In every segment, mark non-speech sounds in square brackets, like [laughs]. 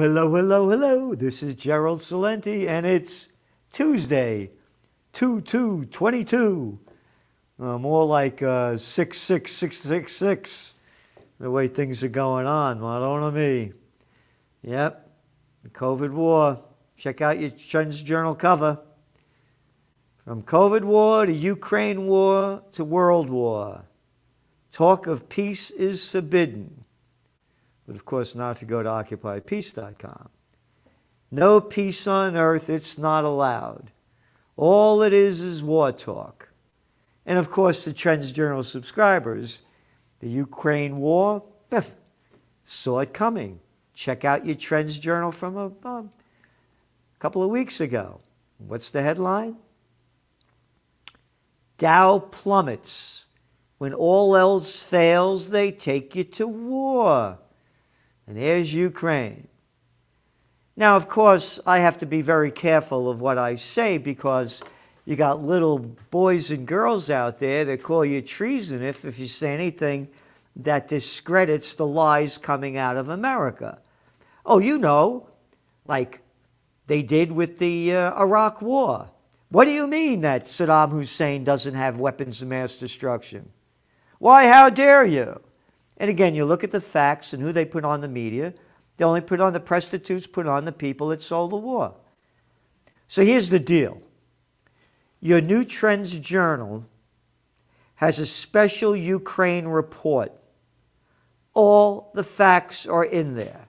Hello, hello, hello. This is Gerald Celente, and it's Tuesday, 2 2 22. Uh, more like uh, 6 6 6 6 6, the way things are going on. On me. Yep, the COVID war. Check out your Trends Journal cover. From COVID war to Ukraine war to world war, talk of peace is forbidden. But of course, not if you go to occupypeace.com. No peace on earth, it's not allowed. All it is is war talk. And of course, the Trends Journal subscribers, the Ukraine war, eh, saw it coming. Check out your Trends Journal from a, a couple of weeks ago. What's the headline? Dow plummets. When all else fails, they take you to war. And here's Ukraine. Now, of course, I have to be very careful of what I say because you got little boys and girls out there that call you treason if, if you say anything that discredits the lies coming out of America. Oh, you know, like they did with the uh, Iraq War. What do you mean that Saddam Hussein doesn't have weapons of mass destruction? Why, how dare you? And again, you look at the facts and who they put on the media. They only put on the prostitutes, put on the people that sold the war. So here's the deal your New Trends Journal has a special Ukraine report. All the facts are in there.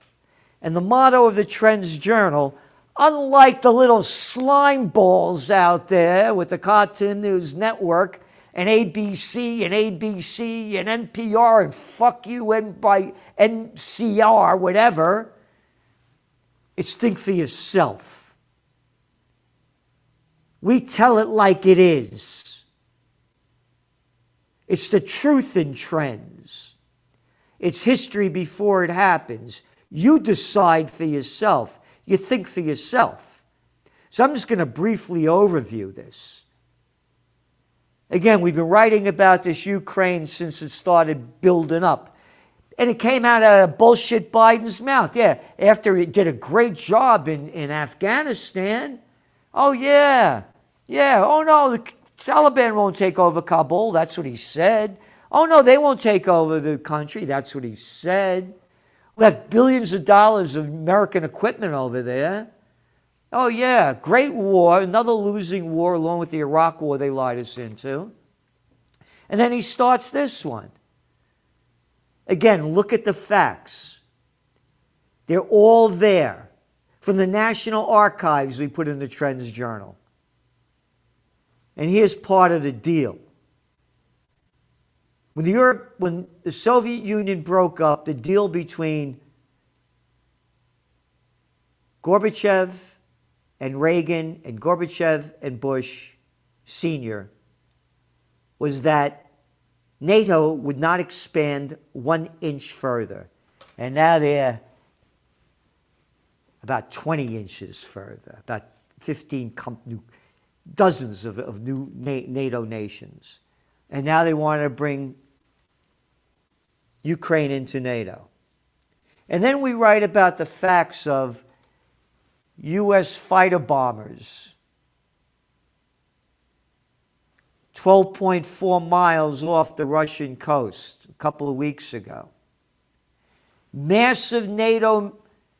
And the motto of the Trends Journal, unlike the little slime balls out there with the Cartoon News Network, and ABC and ABC and NPR and fuck you and by NCR, whatever. It's think for yourself. We tell it like it is. It's the truth in trends. It's history before it happens. You decide for yourself. You think for yourself. So I'm just going to briefly overview this. Again, we've been writing about this Ukraine since it started building up. And it came out of bullshit Biden's mouth. Yeah, after he did a great job in, in Afghanistan. Oh, yeah. Yeah. Oh, no, the Taliban won't take over Kabul. That's what he said. Oh, no, they won't take over the country. That's what he said. Left billions of dollars of American equipment over there. Oh, yeah, great war, another losing war along with the Iraq war they lied us into. And then he starts this one. Again, look at the facts. They're all there from the National Archives we put in the Trends Journal. And here's part of the deal. When the, Europe, when the Soviet Union broke up, the deal between Gorbachev and Reagan and Gorbachev and Bush Sr. was that NATO would not expand one inch further. And now they're about 20 inches further, about 15 new, dozens of, of new NATO nations. And now they want to bring Ukraine into NATO. And then we write about the facts of U.S. fighter bombers 12.4 miles off the Russian coast a couple of weeks ago. Massive NATO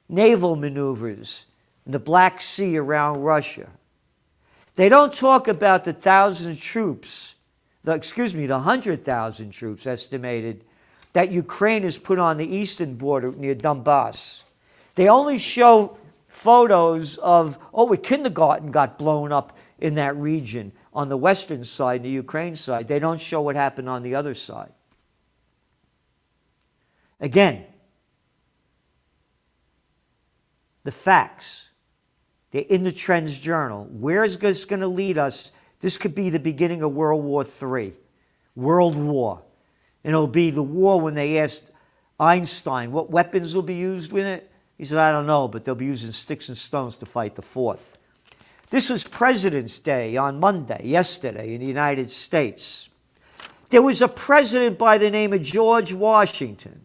naval maneuvers in the Black Sea around Russia. They don't talk about the thousand troops, the, excuse me, the 100,000 troops estimated that Ukraine has put on the eastern border near Donbass. They only show photos of, oh, a kindergarten got blown up in that region on the western side, the Ukraine side. They don't show what happened on the other side. Again, the facts. They're in the Trends Journal. Where is this going to lead us? This could be the beginning of World War III, World War. And it'll be the war when they asked Einstein what weapons will be used in it. He said, I don't know, but they'll be using sticks and stones to fight the fourth. This was President's Day on Monday, yesterday, in the United States. There was a president by the name of George Washington.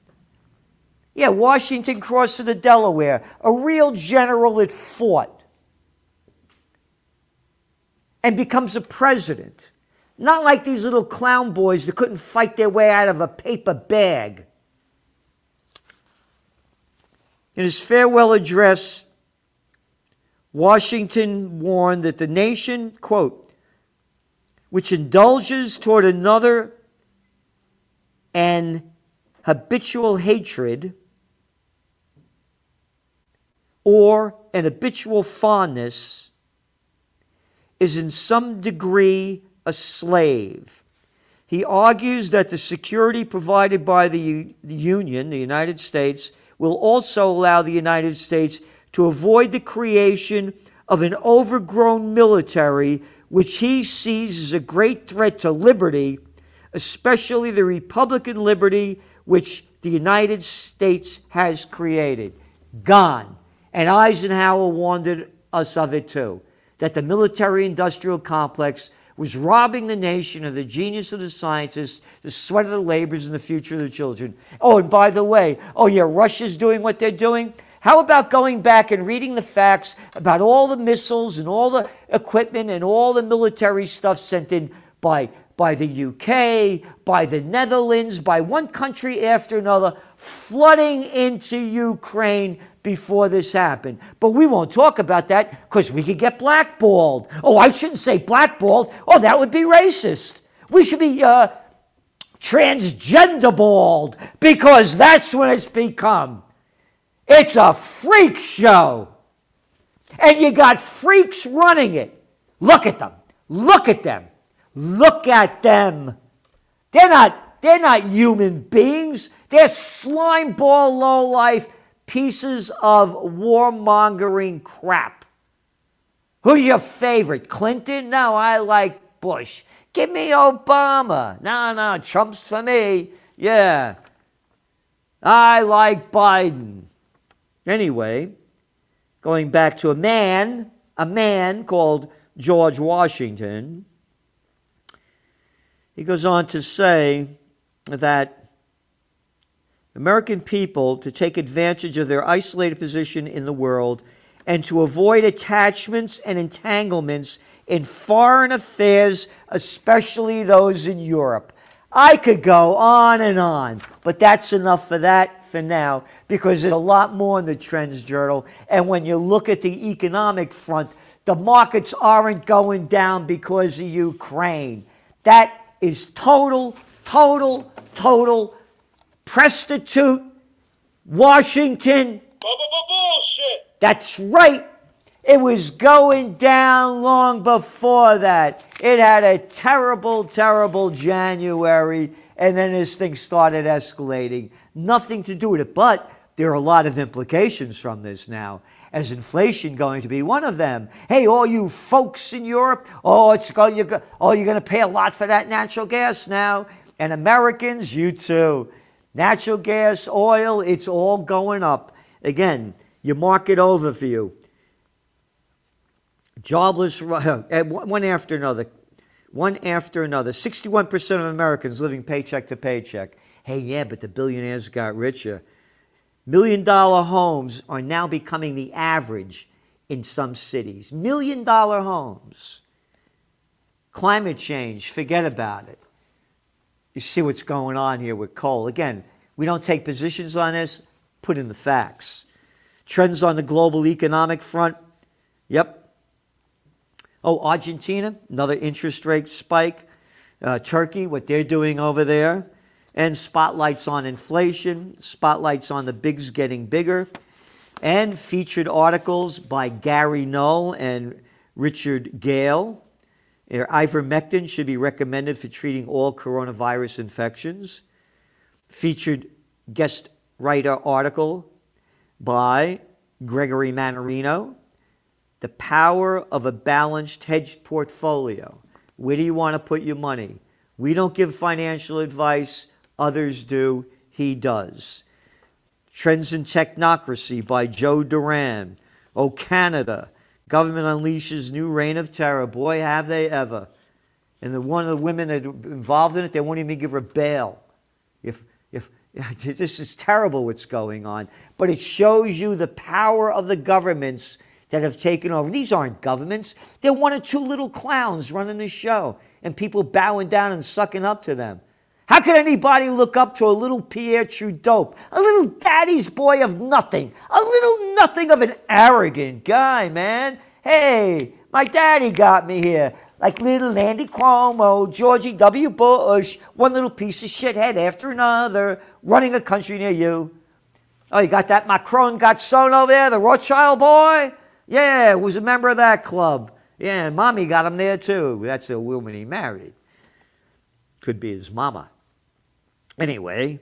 Yeah, Washington crossing the Delaware, a real general that fought and becomes a president. Not like these little clown boys that couldn't fight their way out of a paper bag. In his farewell address, Washington warned that the nation, quote, which indulges toward another an habitual hatred or an habitual fondness is in some degree a slave. He argues that the security provided by the, the Union, the United States, will also allow the United States to avoid the creation of an overgrown military which he sees as a great threat to liberty, especially the Republican liberty which the United States has created. Gone. And Eisenhower warned us of it too that the military industrial complex was robbing the nation of the genius of the scientists, the sweat of the laborers, and the future of the children. Oh, and by the way, oh, yeah, Russia's doing what they're doing. How about going back and reading the facts about all the missiles and all the equipment and all the military stuff sent in by, by the UK, by the Netherlands, by one country after another, flooding into Ukraine before this happened. But we won't talk about that because we could get blackballed. Oh, I shouldn't say blackballed. Oh, that would be racist. We should be uh, transgender balled because that's what it's become. It's a freak show. And you got freaks running it. Look at them. Look at them. Look at them. They're not, they're not human beings. They're slime ball low life pieces of warmongering crap. Who's your favorite? Clinton? No, I like Bush. Give me Obama. No, no, Trump's for me. Yeah. I like Biden. Anyway, going back to a man, a man called George Washington, he goes on to say that American people to take advantage of their isolated position in the world and to avoid attachments and entanglements in foreign affairs, especially those in Europe. I could go on and on, but that's enough for that for now because there's a lot more in the Trends Journal. And when you look at the economic front, the markets aren't going down because of Ukraine. That is total, total, total prostitute, Washington. That's right. It was going down long before that. It had a terrible, terrible January, and then this thing started escalating. Nothing to do with it, but there are a lot of implications from this now. As inflation going to be one of them. Hey, all you folks in Europe, oh, it's go, you're, oh, you're going to pay a lot for that natural gas now. And Americans, you too. Natural gas, oil, it's all going up. Again, your market overview. Jobless, [laughs] uh, one after another. One after another. 61% of Americans living paycheck to paycheck. Hey, yeah, but the billionaires got richer. Million dollar homes are now becoming the average in some cities. Million dollar homes. Climate change, forget about it you see what's going on here with coal. Again, we don't take positions on this, put in the facts. Trends on the global economic front. Yep. Oh, Argentina, another interest rate spike. Uh, Turkey, what they're doing over there. And spotlights on inflation, spotlights on the bigs getting bigger, and featured articles by Gary Null and Richard Gale. Ivermectin should be recommended for treating all coronavirus infections. Featured guest writer article by Gregory Mannarino. The power of a balanced hedge portfolio. Where do you want to put your money? We don't give financial advice, others do, he does. Trends in Technocracy by Joe Duran. Oh, Canada Government unleashes new reign of terror. Boy, have they ever. And the, one of the women that involved in it, they won't even give her bail if, if, [laughs] This is terrible what's going on, but it shows you the power of the governments that have taken over. These aren't governments, they're one or two little clowns running the show and people bowing down and sucking up to them. How could anybody look up to a little Pierre Trudeau, a little daddy's boy of nothing, a little nothing of an arrogant guy, man? Hey, my daddy got me here. Like little Andy Cuomo, Georgie W. Bush, one little piece of shithead after another, running a country near you. Oh, you got that Macron got son over there, the Rothschild boy? Yeah, was a member of that club. Yeah, and mommy got him there too. That's the woman he married. Could be his mama. Anyway,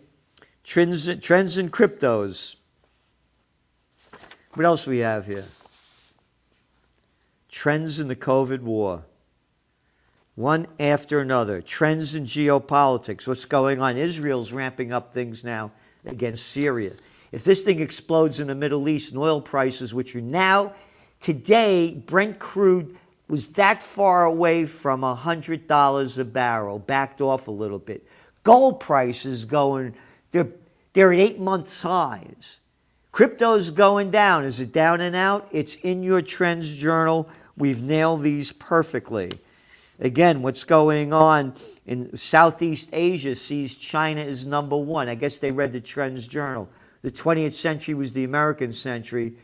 trends, trends in cryptos. What else we have here? Trends in the COVID war. One after another. Trends in geopolitics. What's going on? Israel's ramping up things now against Syria. If this thing explodes in the Middle East and oil prices, which are now, today, Brent crude was that far away from $100 a barrel, backed off a little bit. Gold prices going, they're, they're at eight months highs. Crypto's going down. Is it down and out? It's in your trends journal. We've nailed these perfectly. Again, what's going on in Southeast Asia sees China as number one. I guess they read the Trends Journal. The 20th century was the American century.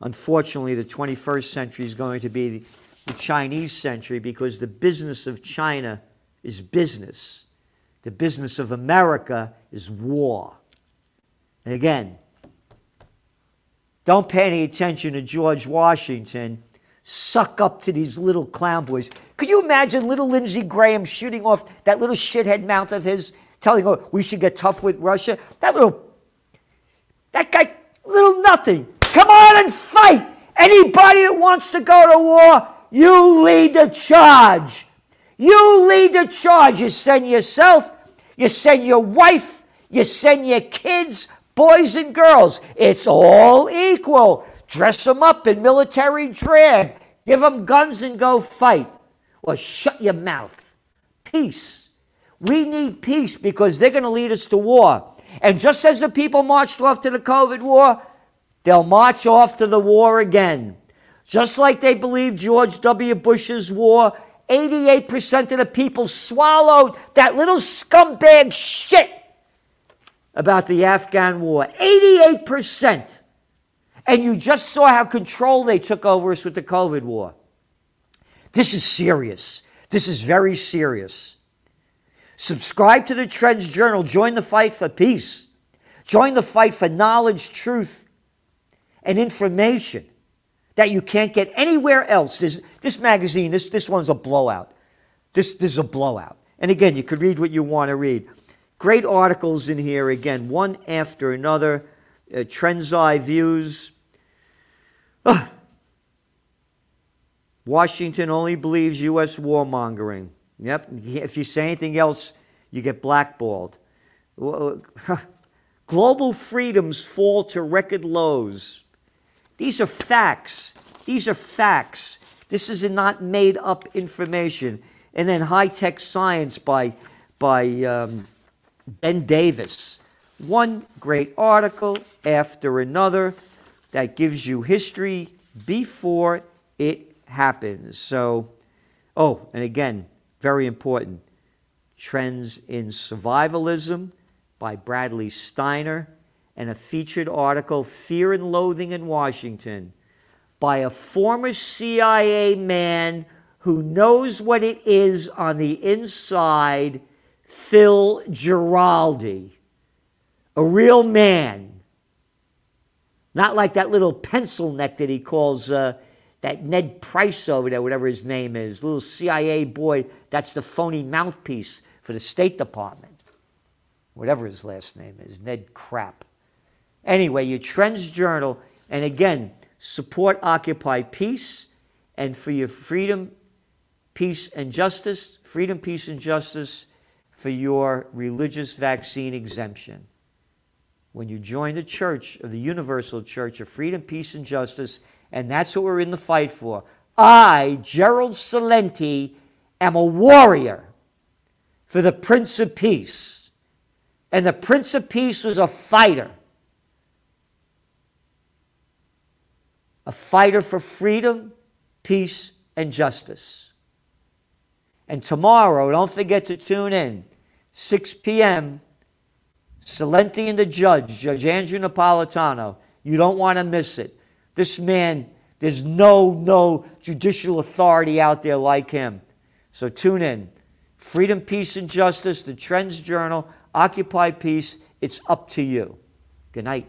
Unfortunately, the 21st century is going to be the Chinese century because the business of China is business. The business of America is war. And again, don't pay any attention to George Washington. Suck up to these little clown boys. Could you imagine little Lindsey Graham shooting off that little shithead mouth of his, telling her we should get tough with Russia? That little, that guy, little nothing. Come on and fight. Anybody that wants to go to war, you lead the charge. You lead the charge. You send yourself, you send your wife, you send your kids, boys and girls. It's all equal. Dress them up in military drab. Give them guns and go fight. Or shut your mouth. Peace. We need peace because they're going to lead us to war. And just as the people marched off to the COVID war, they'll march off to the war again. Just like they believed George W. Bush's war 88% of the people swallowed that little scumbag shit about the Afghan war. 88%. And you just saw how control they took over us with the COVID war. This is serious. This is very serious. Subscribe to the Trends Journal. Join the fight for peace. Join the fight for knowledge, truth, and information that you can't get anywhere else. This, this magazine, this, this one's a blowout. This, this is a blowout. And again, you could read what you want to read. Great articles in here, again, one after another. Uh, Trends Eye Views. Washington only believes U.S. warmongering. Yep. If you say anything else, you get blackballed. [laughs] Global freedoms fall to record lows. These are facts. These are facts. This is not made up information. And then high tech science by, by um, Ben Davis. One great article after another that gives you history before it happens. So, oh, and again, very important Trends in Survivalism by Bradley Steiner and a featured article, Fear and Loathing in Washington, by a former CIA man who knows what it is on the inside, Phil Giraldi. A real man. Not like that little pencil neck that he calls uh, that Ned Price over there, whatever his name is, little CIA boy, that's the phony mouthpiece for the State Department. Whatever his last name is, Ned Crap. Anyway, your Trends Journal, and again, support Occupy Peace and for your freedom, peace, and justice, freedom, peace, and justice for your religious vaccine exemption. When you join the church of the Universal Church of Freedom, Peace, and Justice, and that's what we're in the fight for. I, Gerald Celente, am a warrior for the Prince of Peace And the Prince of Peace was a fighter. A fighter for freedom, peace, and justice. And tomorrow, don't forget to tune in, 6 p.m., Celente and the judge, Judge Andrew Napolitano. You don't want to miss it. This man, there's no, no judicial authority out there like him. So tune in. Freedom, Peace, and Justice, the Trends Journal, Occupy Peace. It's up to you. Good night.